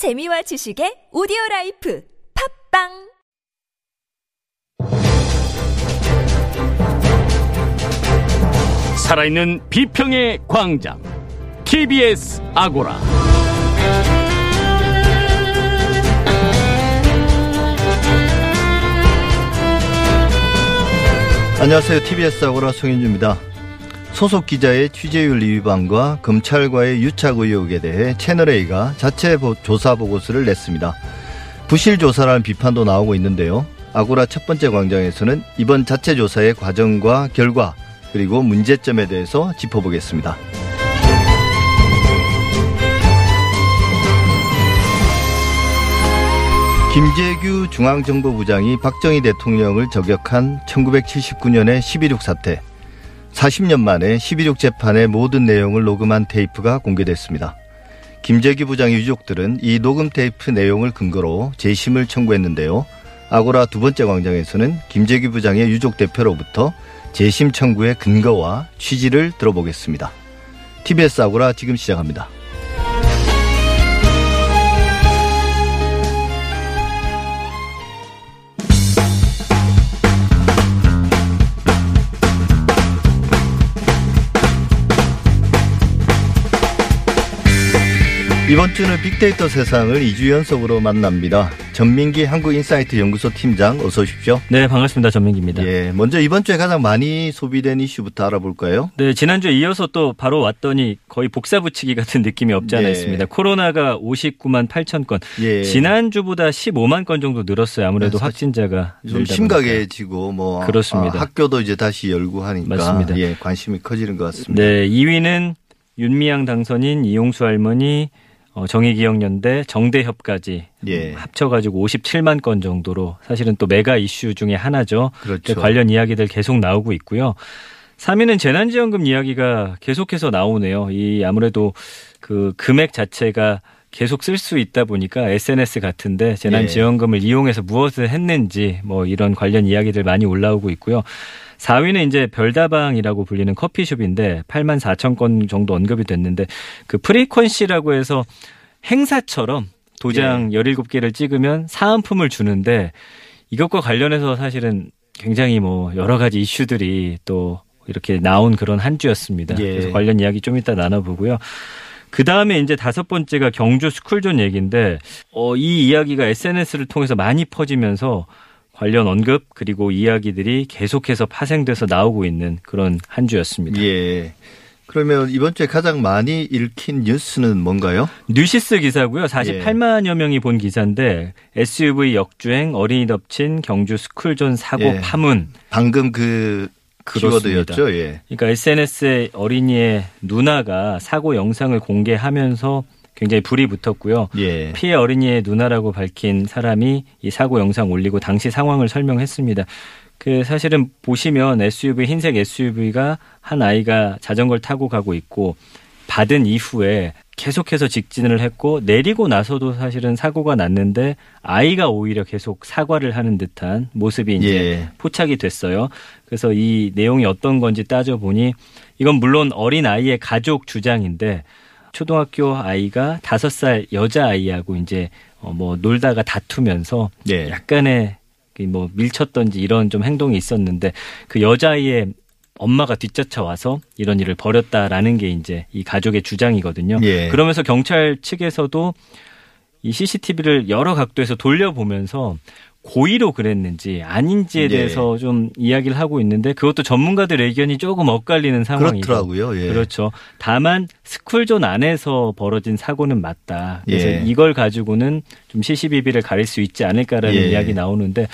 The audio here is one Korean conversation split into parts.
재미와 지식의 오디오 라이프 팟빵 살아있는 비평의 광장 TBS 아고라 안녕하세요. TBS 아고라 송현주입니다. 소속 기자의 취재윤리 위반과 검찰과의 유착 의혹에 대해 채널A가 자체 보- 조사 보고서를 냈습니다. 부실 조사라는 비판도 나오고 있는데요. 아고라 첫 번째 광장에서는 이번 자체 조사의 과정과 결과 그리고 문제점에 대해서 짚어보겠습니다. 김재규 중앙정보부장이 박정희 대통령을 저격한 1979년의 11.6 사태. 40년 만에 11.6 재판의 모든 내용을 녹음한 테이프가 공개됐습니다. 김재규 부장의 유족들은 이 녹음 테이프 내용을 근거로 재심을 청구했는데요. 아고라 두 번째 광장에서는 김재규 부장의 유족 대표로부터 재심 청구의 근거와 취지를 들어보겠습니다. TBS 아고라 지금 시작합니다. 이번 주는 빅데이터 세상을 2주 연속으로 만납니다. 전민기 한국인사이트 연구소 팀장 어서 오십시오. 네, 반갑습니다. 전민기입니다. 예, 먼저 이번 주에 가장 많이 소비된 이슈부터 알아볼까요? 네, 지난주에 이어서 또 바로 왔더니 거의 복사 붙이기 같은 느낌이 없지 않아 예. 있습니다. 코로나가 59만 8천 건. 예. 지난주보다 15만 건 정도 늘었어요. 아무래도 네, 사- 확진자가 좀 심각해지고 뭐 그렇습니다. 아, 학교도 이제 다시 열고 하니까 맞습니다. 예, 관심이 커지는 것. 같습니다. 네, 2위는 윤미향 당선인, 이용수 할머니, 어, 정의기억연대, 정대협까지 예. 음, 합쳐가지고 57만 건 정도로 사실은 또 메가 이슈 중에 하나죠. 그렇죠. 그 관련 이야기들 계속 나오고 있고요. 3위는 재난지원금 이야기가 계속해서 나오네요. 이 아무래도 그 금액 자체가 계속 쓸 수 있다 보니까 SNS 같은데 재난지원금을 이용해서 무엇을 했는지 뭐 이런 관련 이야기들 많이 올라오고 있고요. 4위는 이제 별다방이라고 불리는 커피숍인데 8만 4천 건 정도 언급이 됐는데 그 프리퀀시라고 해서 행사처럼 도장 17개를 찍으면 사은품을 주는데 이것과 관련해서 사실은 굉장히 뭐 여러 가지 이슈들이 또 이렇게 나온 그런 한 주였습니다. 예. 그래서 관련 이야기 좀 이따 나눠보고요. 그 다음에 이제 다섯 번째가 경주 스쿨존 얘기인데, 어, 이 이야기가 SNS를 통해서 많이 퍼지면서 관련 언급 그리고 이야기들이 계속해서 파생돼서 나오고 있는 그런 한 주였습니다. 예. 그러면 이번 주에 가장 많이 읽힌 뉴스는 뭔가요? 뉴시스 기사고요. 48만여 명이 본 기사인데 SUV 역주행, 어린이 덮친 경주 스쿨존 사고 예. 파문. 방금 그. 키워드였죠. 예. 그러니까 SNS에 어린이의 누나가 사고 영상을 공개하면서 굉장히 불이 붙었고요. 예. 피해 어린이의 누나라고 밝힌 사람이 이 사고 영상 올리고 당시 상황을 설명했습니다. 그 사실은 보시면 SUV 흰색 SUV가 한 아이가 자전거를 타고 가고 있고 받은 이후에 계속해서 직진을 했고 내리고 나서도 사실은 사고가 났는데 아이가 오히려 계속 사과를 하는 듯한 모습이 이제 예. 포착이 됐어요. 그래서 이 내용이 어떤 건지 따져 보니 이건 물론 어린 아이의 가족 주장인데 초등학교 아이가 다섯 살 여자 아이하고 이제 어 뭐 놀다가 다투면서 예. 약간의 그뭐 밀쳤던지 이런 좀 행동이 있었는데 그 여자아이의 엄마가 뒷쫓아 와서 이런 일을 벌였다라는 게 이제 이 가족의 주장이거든요. 예. 그러면서 경찰 측에서도 이 CCTV를 여러 각도에서 돌려보면서 고의로 그랬는지 아닌지에 예. 대해서 좀 이야기를 하고 있는데 그것도 전문가들 의견이 조금 엇갈리는 상황이고 그렇더라고요. 예. 그렇죠. 다만 스쿨존 안에서 벌어진 사고는 맞다. 그래서 예. 이걸 가지고는 좀 시시비비를 가릴 수 있지 않을까라는 예. 이야기 나오는데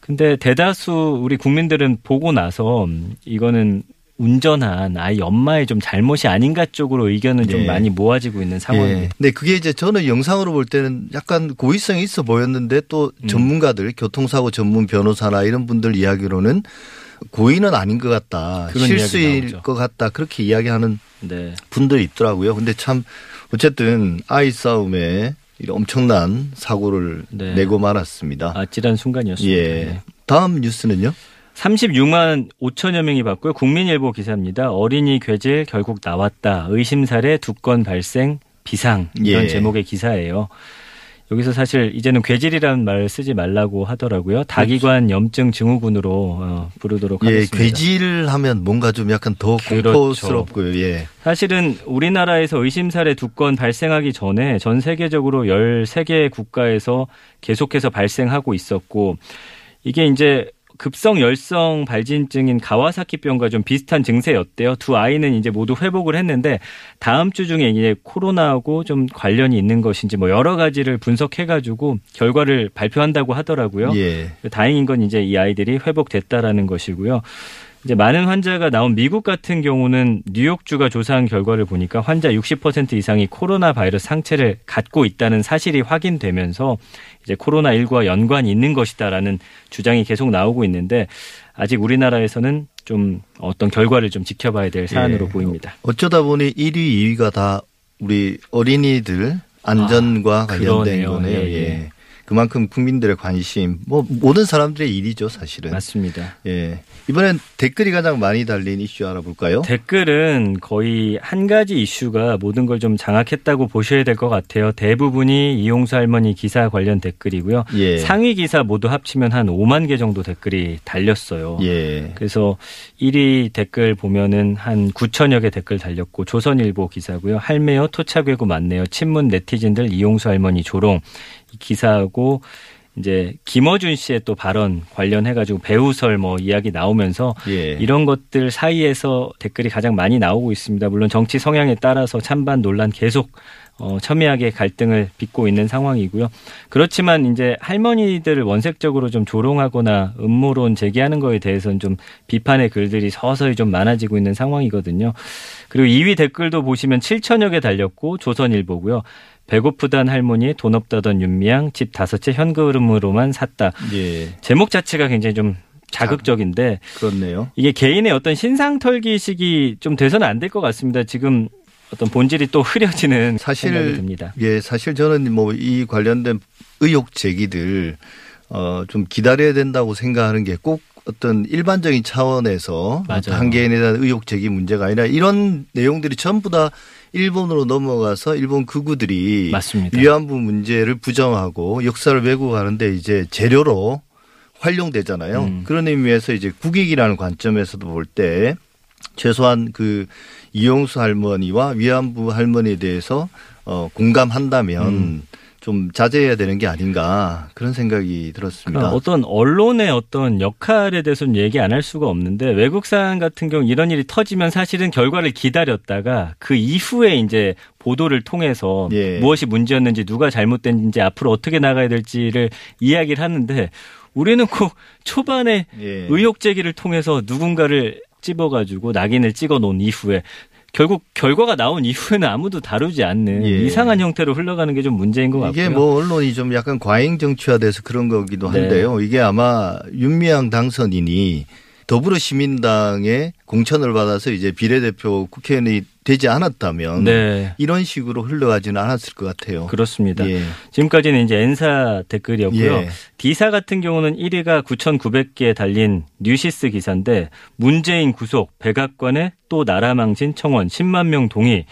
근데 대다수 우리 국민들은 보고 나서 이거는 운전한 아이 엄마의 좀 잘못이 아닌가 쪽으로 의견은 좀 예. 많이 모아지고 있는 예. 상황입니다. 근데 그게 이제 저는 영상으로 볼 때는 약간 고의성이 있어 보였는데 또 음. 전문가들, 교통사고 전문 변호사나 이런 분들 이야기로는 고의는 아닌 것 같다. 실수일. 것 같다. 그렇게 이야기하는 네. 분들이 있더라고요. 근데 참 어쨌든 아이 싸움에 이런 엄청난 사고를 네. 내고 말았습니다. 아찔한 순간이었습니다. 예. 네. 다음 뉴스는요? 36만 5천여 명이 봤고요. 국민일보 기사입니다. 어린이 괴질 결국 나왔다. 의심 사례 두 건 발생 비상 이런 예. 제목의 기사예요. 여기서 사실 이제는 괴질이라는 말을 쓰지 말라고 하더라고요. 다기관 염증 증후군으로 어, 부르도록 예, 하겠습니다. 괴질 하면 뭔가 좀 약간 더 그렇죠. 공포스럽고요. 예. 사실은 우리나라에서 의심 사례 두 건 발생하기 전에 전 세계적으로 13개 국가에서 계속해서 발생하고 있었고 이게 이제 급성 열성 발진증인 가와사키병과 좀 비슷한 증세였대요. 두 아이는 이제 모두 회복을 했는데 다음 주 중에 이제 코로나하고 좀 관련이 있는 것인지 뭐 여러 가지를 분석해 가지고 결과를 발표한다고 하더라고요. 예. 다행인 건 이제 이 아이들이 회복됐다라는 것이고요. 이제 많은 환자가 나온 미국 같은 경우는 뉴욕주가 조사한 결과를 보니까 환자 60% 이상이 코로나 바이러스 상체를 갖고 있다는 사실이 확인되면서 이제 코로나19와 연관이 있는 것이다라는 주장이 계속 나오고 있는데 아직 우리나라에서는 좀 어떤 결과를 좀 지켜봐야 될 사안으로 예. 보입니다. 어쩌다 보니 1위, 2위가 다 우리 어린이들 안전과 아, 관련된 그러네요. 거네요. 예, 예. 예. 그만큼 국민들의 관심, 뭐 모든 사람들의 일이죠, 사실은. 맞습니다. 예. 이번엔 댓글이 가장 많이 달린 이슈 알아볼까요? 댓글은 거의 한 가지 이슈가 모든 걸 좀 장악했다고 보셔야 될 것 같아요. 대부분이 이용수 할머니 기사 관련 댓글이고요. 예. 상위 기사 모두 합치면 한 5만 개 정도 댓글이 달렸어요. 예. 그래서 1위 댓글 보면은 한 9천여 개 댓글 달렸고 조선일보 기사고요. 할매요 토착외고 맞네요. 친문 네티즌들 이용수 할머니 조롱 이 기사하고 이제 김어준 씨의 또 발언 관련해 가지고 배우설 뭐 이야기 나오면서 예. 이런 것들 사이에서 댓글이 가장 많이 나오고 있습니다. 물론 정치 성향에 따라서 찬반 논란 계속 어, 첨예하게 갈등을 빚고 있는 상황이고요. 그렇지만 이제 할머니들을 원색적으로 좀 조롱하거나 음모론 제기하는 거에 대해서는 좀 비판의 글들이 서서히 좀 많아지고 있는 상황이거든요. 그리고 2위 댓글도 보시면 7천여 개 달렸고 조선일보고요. 배고프단 할머니, 돈 없다던 윤미향, 집 다섯 채 현금으로만 샀다. 예. 제목 자체가 굉장히 좀 자극적인데 그렇네요. 이게 개인의 어떤 신상 털기식이 좀 돼서는 안 될 것 같습니다. 지금 어떤 본질이 또 흐려지는 사실 생각이 듭니다. 예, 사실 저는 뭐 이 관련된 의혹 제기들 어 좀 기다려야 된다고 생각하는 게 꼭 어떤 일반적인 차원에서 한 개인에 대한 의혹 제기 문제가 아니라 이런 내용들이 전부 다 일본으로 넘어가서 일본 극우들이 맞습니다. 위안부 문제를 부정하고 역사를 왜곡하는데 이제 재료로 활용되잖아요. 음. 그런 의미에서 이제 국익이라는 관점에서도 볼 때 최소한 그 이용수 할머니와 위안부 할머니에 대해서 어 공감한다면 음. 좀 자제해야 되는 게 아닌가 그런 생각이 들었습니다. 어떤 언론의 어떤 역할에 대해서는 얘기 안 할 수가 없는데 외국산 같은 경우 이런 일이 터지면 사실은 결과를 기다렸다가 그 이후에 이제 보도를 통해서 예. 무엇이 문제였는지 누가 잘못된지 앞으로 어떻게 나가야 될지를 이야기를 하는데 우리는 꼭 초반에 예. 의혹 제기를 통해서 누군가를 찝어가지고 낙인을 찍어 놓은 이후에 결국 결과가 나온 이후에는 아무도 다루지 않는 예. 이상한 형태로 흘러가는 게 좀 문제인 것 같고요. 이게 뭐 언론이 좀 약간 과잉 정치화돼서 그런 거기도 네. 한데요. 이게 아마 윤미향 당선인이 더불어시민당의 공천을 받아서 이제 비례대표 국회의원이 되지 않았다면 네. 이런 식으로 흘러가지는 않았을 것 같아요. 그렇습니다. 예. 지금까지는 이제 N사 댓글이었고요. 예. D사 같은 경우는 1위가 9,900개 달린 뉴시스 기사인데 문재인 구속, 백악관에 또 나라 망신 청원 10만 명 동의.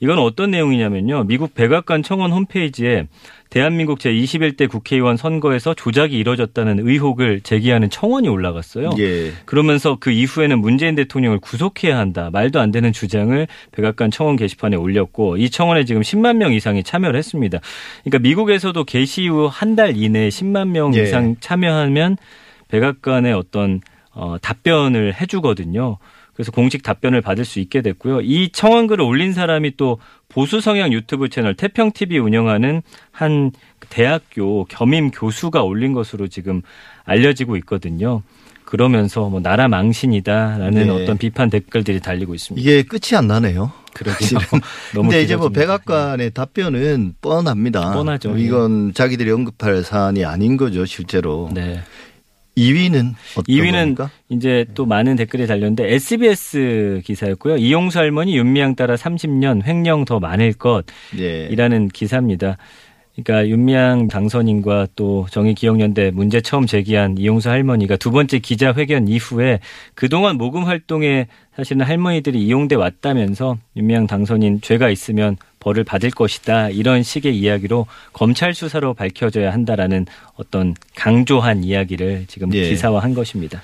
이건 어떤 내용이냐면요. 미국 백악관 청원 홈페이지에 대한민국 제21대 국회의원 선거에서 조작이 이뤄졌다는 의혹을 제기하는 청원이 올라갔어요. 예. 그러면서 그 이후에는 문재인 대통령을 구속해야 한다. 말도 안 되는 주장을 백악관 청원 게시판에 올렸고 이 청원에 지금 10만 명 이상이 참여를 했습니다. 그러니까 미국에서도 게시 후 한 달 이내에 10만 명 예. 이상 참여하면 백악관의 어떤 어, 답변을 해주거든요. 그래서 공식 답변을 받을 수 있게 됐고요. 이 청원글을 올린 사람이 또 보수 성향 유튜브 채널 태평 TV 운영하는 한 대학교 겸임 교수가 올린 것으로 지금 알려지고 있거든요. 그러면서 뭐 나라 망신이다라는 네. 어떤 비판 댓글들이 달리고 있습니다. 이게 끝이 안 나네요. 그러게요. 너무 근데 이제 뭐. 백악관의 답변은 뻔합니다. 뻔하죠. 이건 자기들이 언급할 사안이 아닌 거죠, 실제로. 네. 2위는 어떤 2위는 겁니까? 이제 또 많은 댓글이 달렸는데 SBS 기사였고요. 이용수 할머니 윤미향 따라 30년 횡령 더 많을 예. 것이라는 기사입니다. 그러니까 윤미향 당선인과 또 정의기억연대 문제 처음 제기한 이용수 할머니가 두 번째 기자회견 이후에 그동안 모금 활동에 사실은 할머니들이 이용돼 왔다면서 윤미향 당선인 죄가 있으면 벌을 받을 것이다 이런 식의 이야기로 검찰 수사로 밝혀져야 한다라는 어떤 강조한 이야기를 지금 예. 기사화한 것입니다.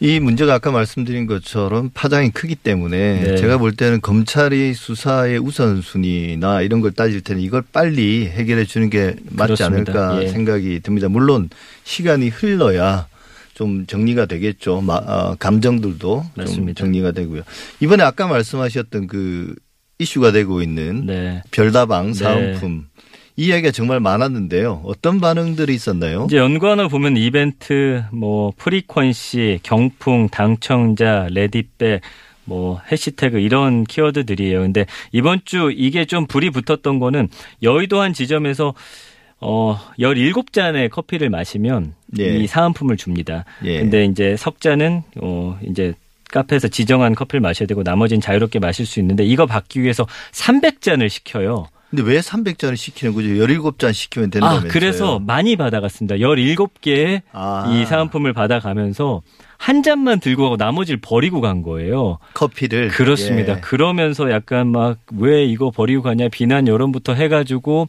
이 문제가 아까 말씀드린 것처럼 파장이 크기 때문에 네. 제가 볼 때는 검찰이 수사의 우선순위나 이런 걸 따질 때는 이걸 빨리 해결해 주는 게 맞지 그렇습니다. 않을까 예. 생각이 듭니다. 물론 시간이 흘러야 좀 정리가 되겠죠. 마- 어, 감정들도 좀 맞습니다. 정리가 되고요. 이번에 아까 말씀하셨던 그 이슈가 되고 있는 네. 별다방 네. 사은품 이 이야기가 정말 많았는데요. 어떤 반응들이 있었나요? 이제 연관어 보면 이벤트, 뭐 frequency, 경품, 당첨자, 레디백, 뭐 해시태그 이런 키워드들이에요. 근데 이번 주 이게 좀 불이 붙었던 거는 여의도 한 지점에서 어 17잔의 커피를 마시면 예. 이 사은품을 줍니다. 예. 근데 이제 석 잔은 어 이제 카페에서 지정한 커피를 마셔야 되고 나머지는 자유롭게 마실 수 있는데 이거 받기 위해서 300잔을 시켜요. 근데 왜 300잔을 시키는 거죠? 17잔 시키면 된다면서요. 아, 그래서 많이 받아갔습니다. 17개의 아. 이 사은품을 받아가면서 한 잔만 들고 가고 나머지를 버리고 간 거예요. 커피를 그렇습니다. 예. 그러면서 약간 막 왜 이거 버리고 가냐 비난 여론부터 해가지고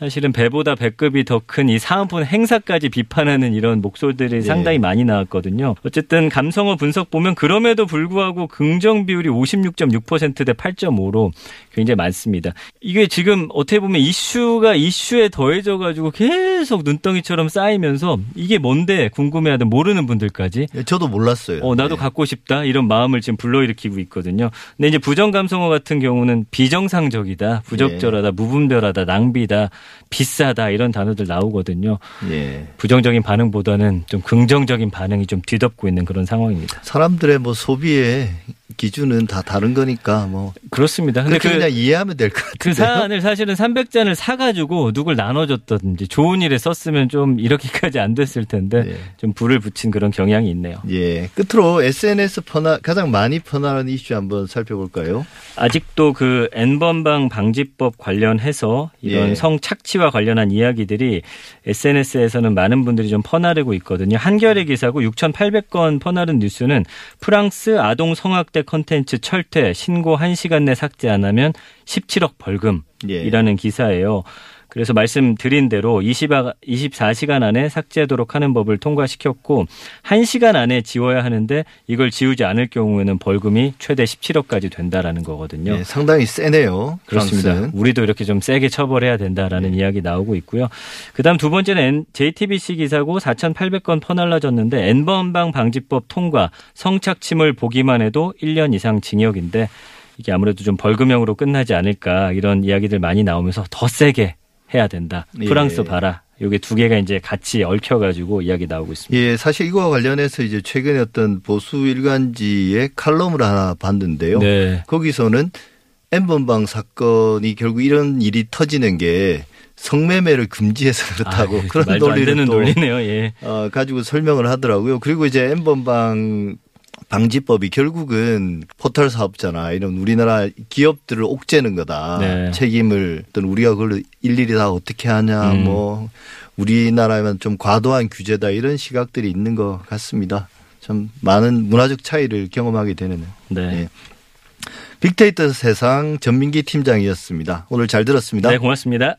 사실은 배보다 배급이 더 큰 이 사은품 행사까지 비판하는 이런 목소리들이 네. 상당히 많이 나왔거든요. 어쨌든 감성어 분석 보면 그럼에도 불구하고 긍정 비율이 56.6%대 8.5로 굉장히 많습니다. 이게 지금 어떻게 보면 이슈가 이슈에 더해져 가지고 계속 눈덩이처럼 쌓이면서 이게 뭔데 궁금해하던 모르는 분들까지 예, 저도 몰랐어요. 어, 나도 예. 갖고 싶다. 이런 마음을 지금 불러일으키고 있거든요. 근데 이제 부정 감성어 같은 경우는 비정상적이다, 부적절하다, 무분별하다, 낭비다, 비싸다 이런 단어들 나오거든요. 예. 부정적인 반응보다는 좀 긍정적인 반응이 좀 뒤덮고 있는 그런 상황입니다. 사람들의 뭐 소비의 기준은 다 다른 거니까 뭐 그렇습니다. 근데 그, 그냥 이해하면 될것그 같은데요. 사안을 사실은 300잔을 사가지고 누굴 나눠줬다든지 좋은 일에 썼으면 좀 이렇게까지 안 됐을 텐데 예. 좀 불을 붙인 그런 경향이 있네요. 예. 끝으로 SNS 퍼나 가장 많이 퍼나는 이슈 한번 살펴볼까요? 아직도 그 N번방 방지법 관련해서 이런 예. 성착취와 관련한 이야기들이 SNS에서는 많은 분들이 좀 퍼나르고 있거든요. 한겨레 기사고 6,800건 퍼나른 뉴스는 프랑스 아동 성학대 컨텐츠 철퇴 신고 1시간 내 삭제 안 하면 17억 벌금 이라는 예. 기사예요. 그래서 말씀드린 대로 20, 24시간 안에 삭제하도록 하는 법을 통과시켰고 1시간 안에 지워야 하는데 이걸 지우지 않을 경우에는 벌금이 최대 17억까지 된다라는 거거든요. 예, 상당히 세네요. 그렇습니다. 프랑스는. 우리도 이렇게 좀 세게 처벌해야 된다라는 이야기 나오고 있고요. 그다음 두 번째는 JTBC 기사고 4,800건 퍼날라졌는데 N번방 방지법 통과 성착취물 보기만 해도 1년 이상 징역인데 이게 아무래도 좀 벌금형으로 끝나지 않을까 이런 이야기들 많이 나오면서 더 세게 해야 된다. 예. 프랑스 봐라. 요게 두 개가 이제 같이 얽혀가지고 이야기 나오고 있습니다. 예, 사실 이거와 관련해서 이제 최근에 어떤 보수 일간지의 칼럼을 하나 봤는데요. 네. 거기서는 N번방 사건이 결국 이런 일이 터지는 게 성매매를 금지해서 그렇다고 아, 그런 논리를 또 논리네요. 예. 어, 가지고 설명을 하더라고요. 그리고 이제 N번방 방지법이 결국은 포털 사업자나 이런 우리나라 기업들을 옥죄는 거다. 네. 책임을 어떤 우리가 그걸 일일이 다 어떻게 하냐 음. 뭐 우리나라면 좀 과도한 규제다 이런 시각들이 있는 것 같습니다. 참 많은 문화적 차이를 경험하게 되는 네. 예. 빅데이터 세상 전민기 팀장이었습니다. 오늘 잘 들었습니다. 네, 고맙습니다.